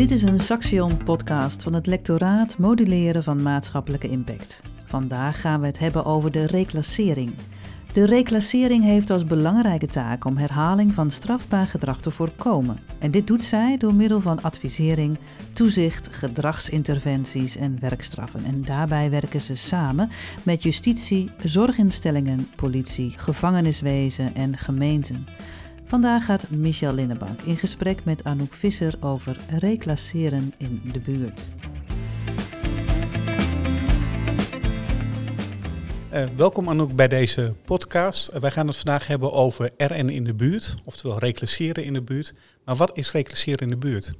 Dit is een Saxion-podcast van het lectoraat Moduleren van Maatschappelijke Impact. Vandaag gaan we het hebben over de reclassering. De reclassering heeft als belangrijke taak om herhaling van strafbaar gedrag te voorkomen. En dit doet zij door middel van advisering, toezicht, gedragsinterventies en werkstraffen. En daarbij werken ze samen met justitie, zorginstellingen, politie, gevangeniswezen en gemeenten. Vandaag gaat Michel Linnenbank in gesprek met Anouk Visser over reclasseren in de buurt. Uh, welkom Anouk bij deze podcast. Uh, wij gaan het vandaag hebben over RN in de buurt, oftewel reclasseren in de buurt. Maar wat is reclasseren in de buurt?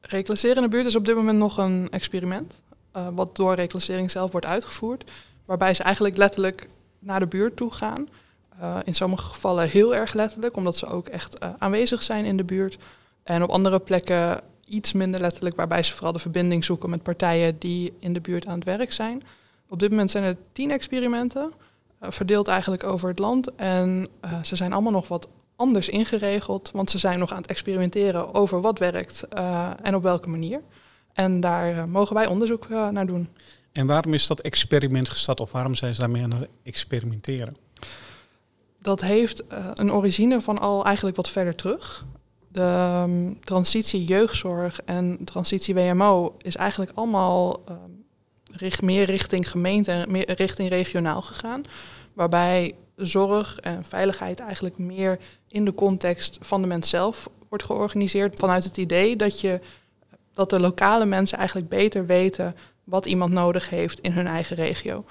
Reclasseren in de buurt is op dit moment nog een experiment, uh, wat door reclassering zelf wordt uitgevoerd, waarbij ze eigenlijk letterlijk naar de buurt toe gaan. In sommige gevallen heel erg letterlijk, omdat ze ook echt aanwezig zijn in de buurt. En op andere plekken iets minder letterlijk, waarbij ze vooral de verbinding zoeken met partijen die in de buurt aan het werk zijn. Op dit moment zijn er tien experimenten, uh, verdeeld eigenlijk over het land. En ze zijn allemaal nog wat anders ingeregeld, want ze zijn nog aan het experimenteren over wat werkt en op welke manier. En daar mogen wij onderzoek naar doen. En waarom is dat experiment gestart of waarom zijn ze daarmee aan het experimenteren? Dat heeft een origine van al eigenlijk wat verder terug. De um, transitie jeugdzorg en transitie WMO is eigenlijk allemaal richt, meer richting gemeente en meer richting regionaal gegaan. Waarbij zorg en veiligheid eigenlijk meer in de context van de mens zelf wordt georganiseerd. Vanuit het idee dat, je, dat de lokale mensen eigenlijk beter weten wat iemand nodig heeft in hun eigen regio.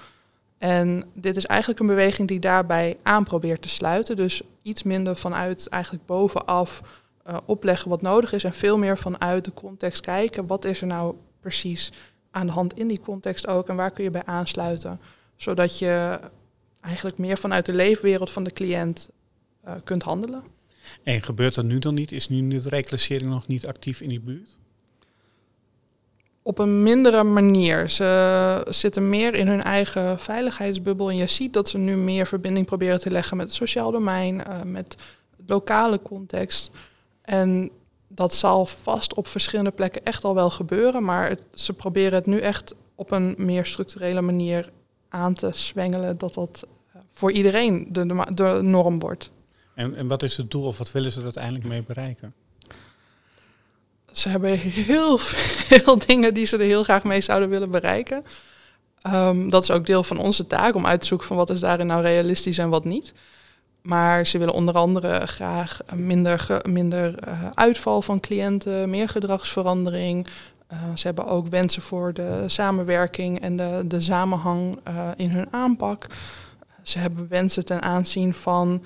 En dit is eigenlijk een beweging die daarbij aan probeert te sluiten. Dus iets minder vanuit eigenlijk bovenaf uh, opleggen wat nodig is en veel meer vanuit de context kijken. Wat is er nou precies aan de hand in die context ook en waar kun je bij aansluiten, zodat je eigenlijk meer vanuit de leefwereld van de cliënt uh, kunt handelen. En gebeurt dat nu dan niet? Is nu de reclassering nog niet actief in die buurt? Op een mindere manier. Ze zitten meer in hun eigen veiligheidsbubbel. En je ziet dat ze nu meer verbinding proberen te leggen met het sociaal domein, uh, met lokale context. En dat zal vast op verschillende plekken echt al wel gebeuren, maar ze proberen het nu echt op een meer structurele manier aan te zwengelen, dat dat eh, voor iedereen de, de, de norm wordt. En, en wat is het doel of wat willen ze er uiteindelijk mee bereiken? Ze hebben heel veel dingen die ze er heel graag mee zouden willen bereiken. Um, dat is ook deel van onze taak om uit te zoeken van wat is daarin nou realistisch en wat niet. Maar ze willen onder andere graag minder, minder uh, uitval van cliënten, meer gedragsverandering. Uh, ze hebben ook wensen voor de samenwerking en de, de samenhang uh, in hun aanpak. Ze hebben wensen ten aanzien van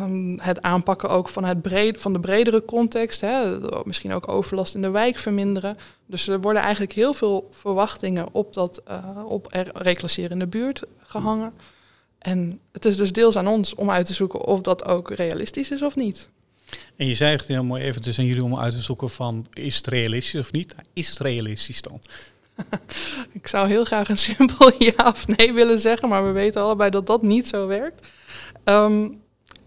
um, het aanpakken ook van, het breed, van de bredere context. Hè, misschien ook overlast in de wijk verminderen. Dus er worden eigenlijk heel veel verwachtingen op dat op reclasseren in de buurt gehangen. En het is dus deels aan ons om uit te zoeken of dat ook realistisch is of niet. En je zei het heel mooi even, dus aan jullie om uit te zoeken van is het realistisch of niet? Is het realistisch dan? Ik zou heel graag een simpel ja of nee willen zeggen, maar we weten allebei dat dat niet zo werkt. Um,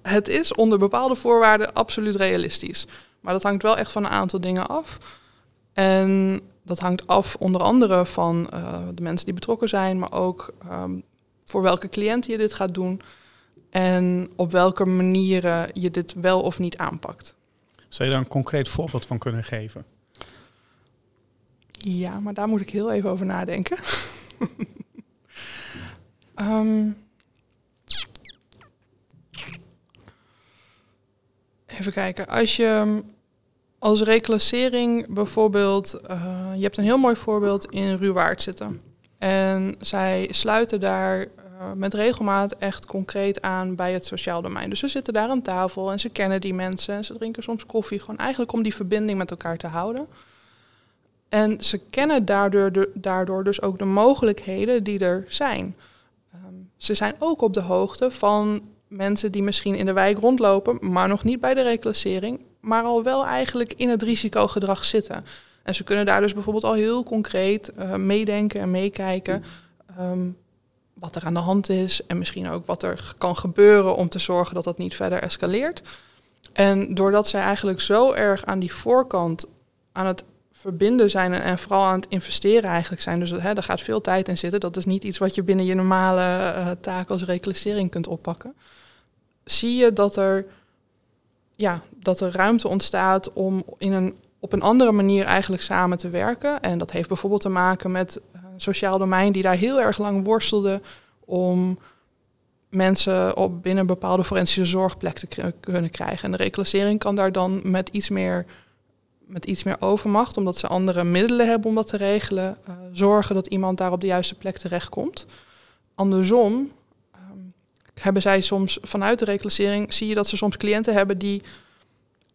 het is onder bepaalde voorwaarden absoluut realistisch. Maar dat hangt wel echt van een aantal dingen af. En dat hangt af onder andere van uh, de mensen die betrokken zijn, maar ook um, voor welke cliënt je dit gaat doen en op welke manieren je dit wel of niet aanpakt. Zou je daar een concreet voorbeeld van kunnen geven? Ja, maar daar moet ik heel even over nadenken. um, kijken. Als je als reclassering bijvoorbeeld, uh, je hebt een heel mooi voorbeeld in Ruwaard zitten. En zij sluiten daar uh, met regelmaat echt concreet aan bij het sociaal domein. Dus ze zitten daar aan tafel en ze kennen die mensen en ze drinken soms koffie. Gewoon eigenlijk om die verbinding met elkaar te houden. En ze kennen daardoor, de, daardoor dus ook de mogelijkheden die er zijn. Um, ze zijn ook op de hoogte van mensen die misschien in de wijk rondlopen, maar nog niet bij de reclassering, maar al wel eigenlijk in het risicogedrag zitten. En ze kunnen daar dus bijvoorbeeld al heel concreet uh, meedenken en meekijken um, wat er aan de hand is en misschien ook wat er kan gebeuren om te zorgen dat dat niet verder escaleert. En doordat zij eigenlijk zo erg aan die voorkant aan het verbinden zijn en, vooral aan het investeren eigenlijk zijn. Dus hè, daar gaat veel tijd in zitten. Dat is niet iets wat je binnen je normale uh, taak als reclassering kunt oppakken. Zie je dat er, ja, dat er ruimte ontstaat om in een, op een andere manier eigenlijk samen te werken. En dat heeft bijvoorbeeld te maken met een sociaal domein die daar heel erg lang worstelde om mensen op binnen een bepaalde forensische zorgplek te kunnen krijgen. En de reclassering kan daar dan met iets meer, met iets meer overmacht, omdat ze andere middelen hebben om dat te regelen, uh, zorgen dat iemand daar op de juiste plek terechtkomt. Andersom um, hebben zij soms vanuit de reclassering, zie je dat ze soms cliënten hebben die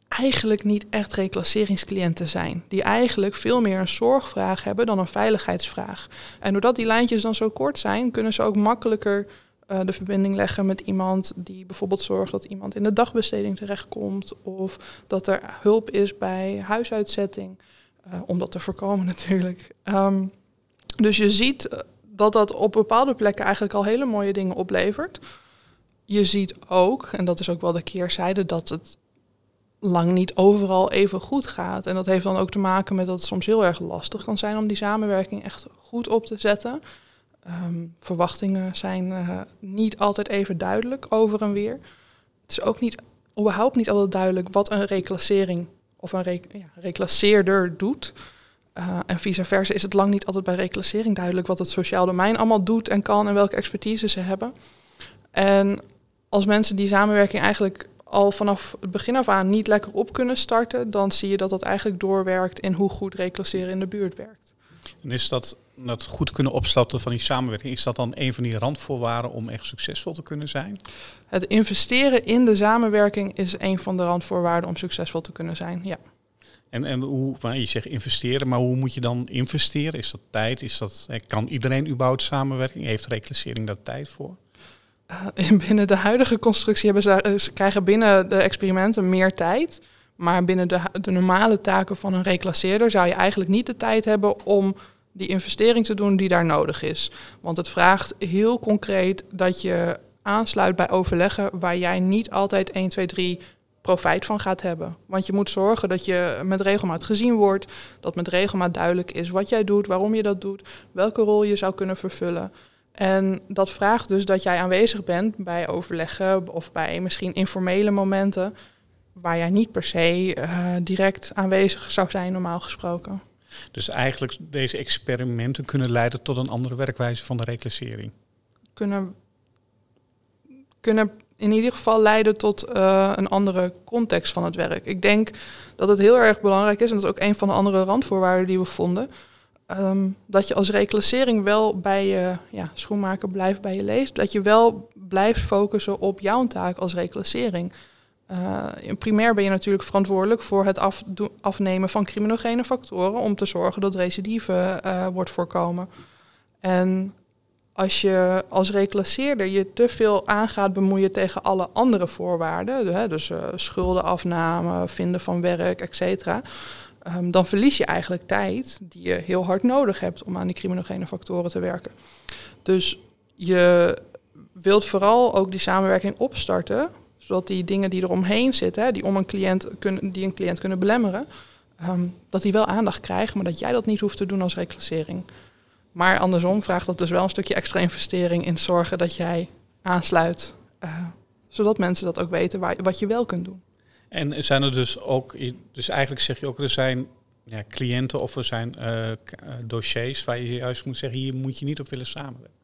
eigenlijk niet echt reclasseringscliënten zijn. Die eigenlijk veel meer een zorgvraag hebben dan een veiligheidsvraag. En doordat die lijntjes dan zo kort zijn, kunnen ze ook makkelijker uh, de verbinding leggen met iemand die bijvoorbeeld zorgt dat iemand in de dagbesteding terechtkomt. Of dat er hulp is bij huisuitzetting. Uh, om dat te voorkomen natuurlijk. Um, dus je ziet dat dat op bepaalde plekken eigenlijk al hele mooie dingen oplevert. Je ziet ook, en dat is ook wel de keerzijde, dat het lang niet overal even goed gaat. En dat heeft dan ook te maken met dat het soms heel erg lastig kan zijn om die samenwerking echt goed op te zetten. Um, verwachtingen zijn uh, niet altijd even duidelijk over en weer. Het is ook niet, überhaupt niet altijd duidelijk wat een reclassering of een ja, reclasseerder doet. Uh, en vice versa is het lang niet altijd bij reclassering duidelijk wat het sociaal domein allemaal doet en kan en welke expertise ze hebben. En als mensen die samenwerking eigenlijk al vanaf het begin af aan niet lekker op kunnen starten, dan zie je dat dat eigenlijk doorwerkt in hoe goed reclasseren in de buurt werkt. En is dat, dat goed kunnen opstarten van die samenwerking, is dat dan een van die randvoorwaarden om echt succesvol te kunnen zijn? Het investeren in de samenwerking is een van de randvoorwaarden om succesvol te kunnen zijn, ja. En, en hoe, je zegt investeren, maar hoe moet je dan investeren? Is dat tijd? Is dat, kan iedereen überhaupt samenwerking? Heeft reclassering daar tijd voor? Uh, binnen de huidige constructie hebben ze, ze krijgen binnen de experimenten meer tijd. Maar binnen de, de normale taken van een reclasseerder zou je eigenlijk niet de tijd hebben om die investering te doen die daar nodig is. Want het vraagt heel concreet dat je aansluit bij overleggen waar jij niet altijd 1, 2, 3 profijt van gaat hebben. Want je moet zorgen dat je met regelmaat gezien wordt, dat met regelmaat duidelijk is wat jij doet, waarom je dat doet, welke rol je zou kunnen vervullen. En dat vraagt dus dat jij aanwezig bent bij overleggen of bij misschien informele momenten waar jij niet per se uh, direct aanwezig zou zijn, normaal gesproken. Dus eigenlijk deze experimenten kunnen leiden tot een andere werkwijze van de reclassering? Kunnen, kunnen in ieder geval leiden tot uh, een andere context van het werk. Ik denk dat het heel erg belangrijk is, en dat is ook een van de andere randvoorwaarden die we vonden, um, dat je als reclassering wel bij je ja, schoenmaker blijft bij je leest. Dat je wel blijft focussen op jouw taak als reclassering. Uh, primair ben je natuurlijk verantwoordelijk voor het afnemen van criminogene factoren om te zorgen dat recidive uh, wordt voorkomen. En als je als reclasseerder je te veel aangaat bemoeien tegen alle andere voorwaarden, dus uh, schuldenafname, vinden van werk, et cetera, um, dan verlies je eigenlijk tijd die je heel hard nodig hebt om aan die criminogene factoren te werken. Dus je wilt vooral ook die samenwerking opstarten, zodat die dingen die eromheen zitten, die om een cliënt kunnen, die een cliënt kunnen belemmeren, um, dat die wel aandacht krijgen, maar dat jij dat niet hoeft te doen als reclassering. Maar andersom vraagt dat dus wel een stukje extra investering in zorgen dat jij aansluit, uh, zodat mensen dat ook weten waar, wat je wel kunt doen. En zijn er dus ook, dus eigenlijk zeg je ook, er zijn ja, cliënten of er zijn uh, dossiers waar je juist moet zeggen, hier moet je niet op willen samenwerken?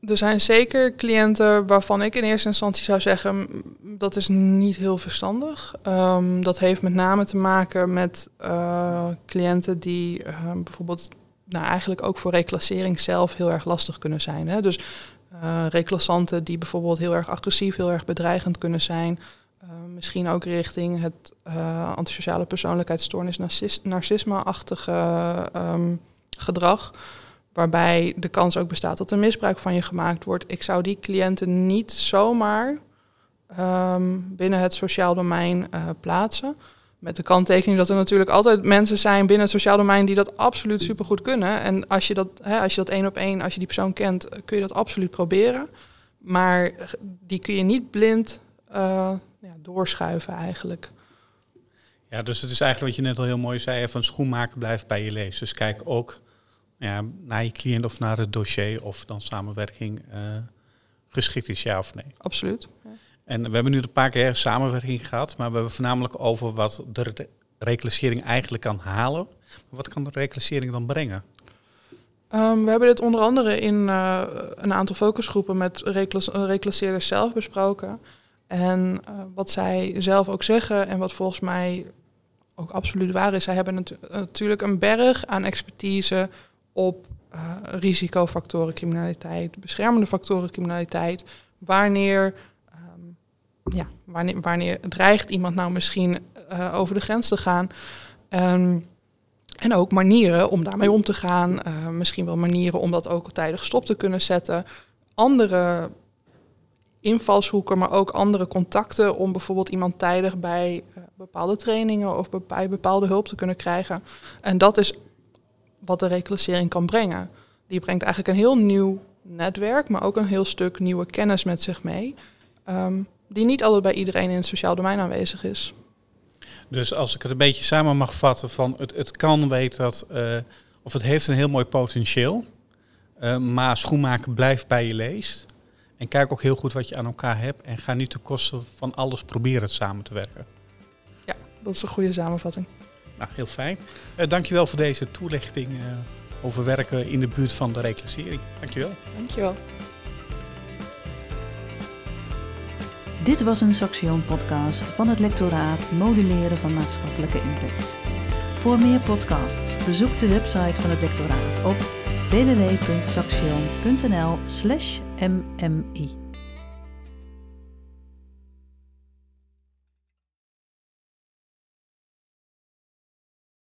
Er zijn zeker cliënten waarvan ik in eerste instantie zou zeggen, dat is niet heel verstandig. Um, dat heeft met name te maken met uh, cliënten die uh, bijvoorbeeld nou, eigenlijk ook voor reclassering zelf heel erg lastig kunnen zijn. Hè? Dus uh, reclassanten die bijvoorbeeld heel erg agressief, heel erg bedreigend kunnen zijn. Uh, misschien ook richting het antisociale persoonlijkheidsstoornis, narcisme-achtige um, gedrag. Waarbij de kans ook bestaat dat er misbruik van je gemaakt wordt. Ik zou die cliënten niet zomaar um, binnen het sociaal domein plaatsen. Met de kanttekening dat er natuurlijk altijd mensen zijn binnen het sociaal domein die dat absoluut supergoed kunnen. En als je dat, hè, als je dat één op één, als je die persoon kent, kun je dat absoluut proberen. Maar die kun je niet blind ja, doorschuiven eigenlijk. Ja, dus het is eigenlijk wat je net al heel mooi zei, van schoenmaken blijft bij je lees. Dus kijk ook ja, naar je cliënt of naar het dossier of dan samenwerking uh, geschikt is, ja of nee. Absoluut. Ja. En we hebben nu een paar keer samenwerking gehad, maar we hebben voornamelijk over wat de reclassering eigenlijk kan halen. Maar wat kan de reclassering dan brengen? Um, we hebben dit onder andere in uh, een aantal focusgroepen met reclasseerders zelf besproken. En uh, wat zij zelf ook zeggen en wat volgens mij ook absoluut waar is, zij hebben natu natuurlijk een berg aan expertise op uh, risicofactoren criminaliteit, beschermende factoren criminaliteit. Wanneer, um, ja, wanneer, wanneer dreigt iemand nou misschien uh, over de grens te gaan? Um, en ook manieren om daarmee om te gaan. Uh, misschien wel manieren om dat ook tijdig stop te kunnen zetten. Andere invalshoeken, maar ook andere contacten om bijvoorbeeld iemand tijdig bij bepaalde trainingen of bij bepaalde hulp te kunnen krijgen. En dat is wat de reclassering kan brengen. Die brengt eigenlijk een heel nieuw netwerk, maar ook een heel stuk nieuwe kennis met zich mee. Um, die niet altijd bij iedereen in het sociaal domein aanwezig is. Dus als ik het een beetje samen mag vatten van het, het kan weet dat, uh, of het heeft een heel mooi potentieel, uh, maar schoenmaken blijft bij je leest. En kijk ook heel goed wat je aan elkaar hebt en ga niet ten koste van alles proberen het samen te werken. Ja, dat is een goede samenvatting. Nou, heel fijn. Uh, dankjewel voor deze toelichting over werken in de buurt van de reclassering. Dankjewel. Dankjewel. Dit was een Saxion podcast van het lectoraat Moduleren van Maatschappelijke Impact. Voor meer podcasts bezoek de website van het lectoraat op www.saxion.nl/mmi.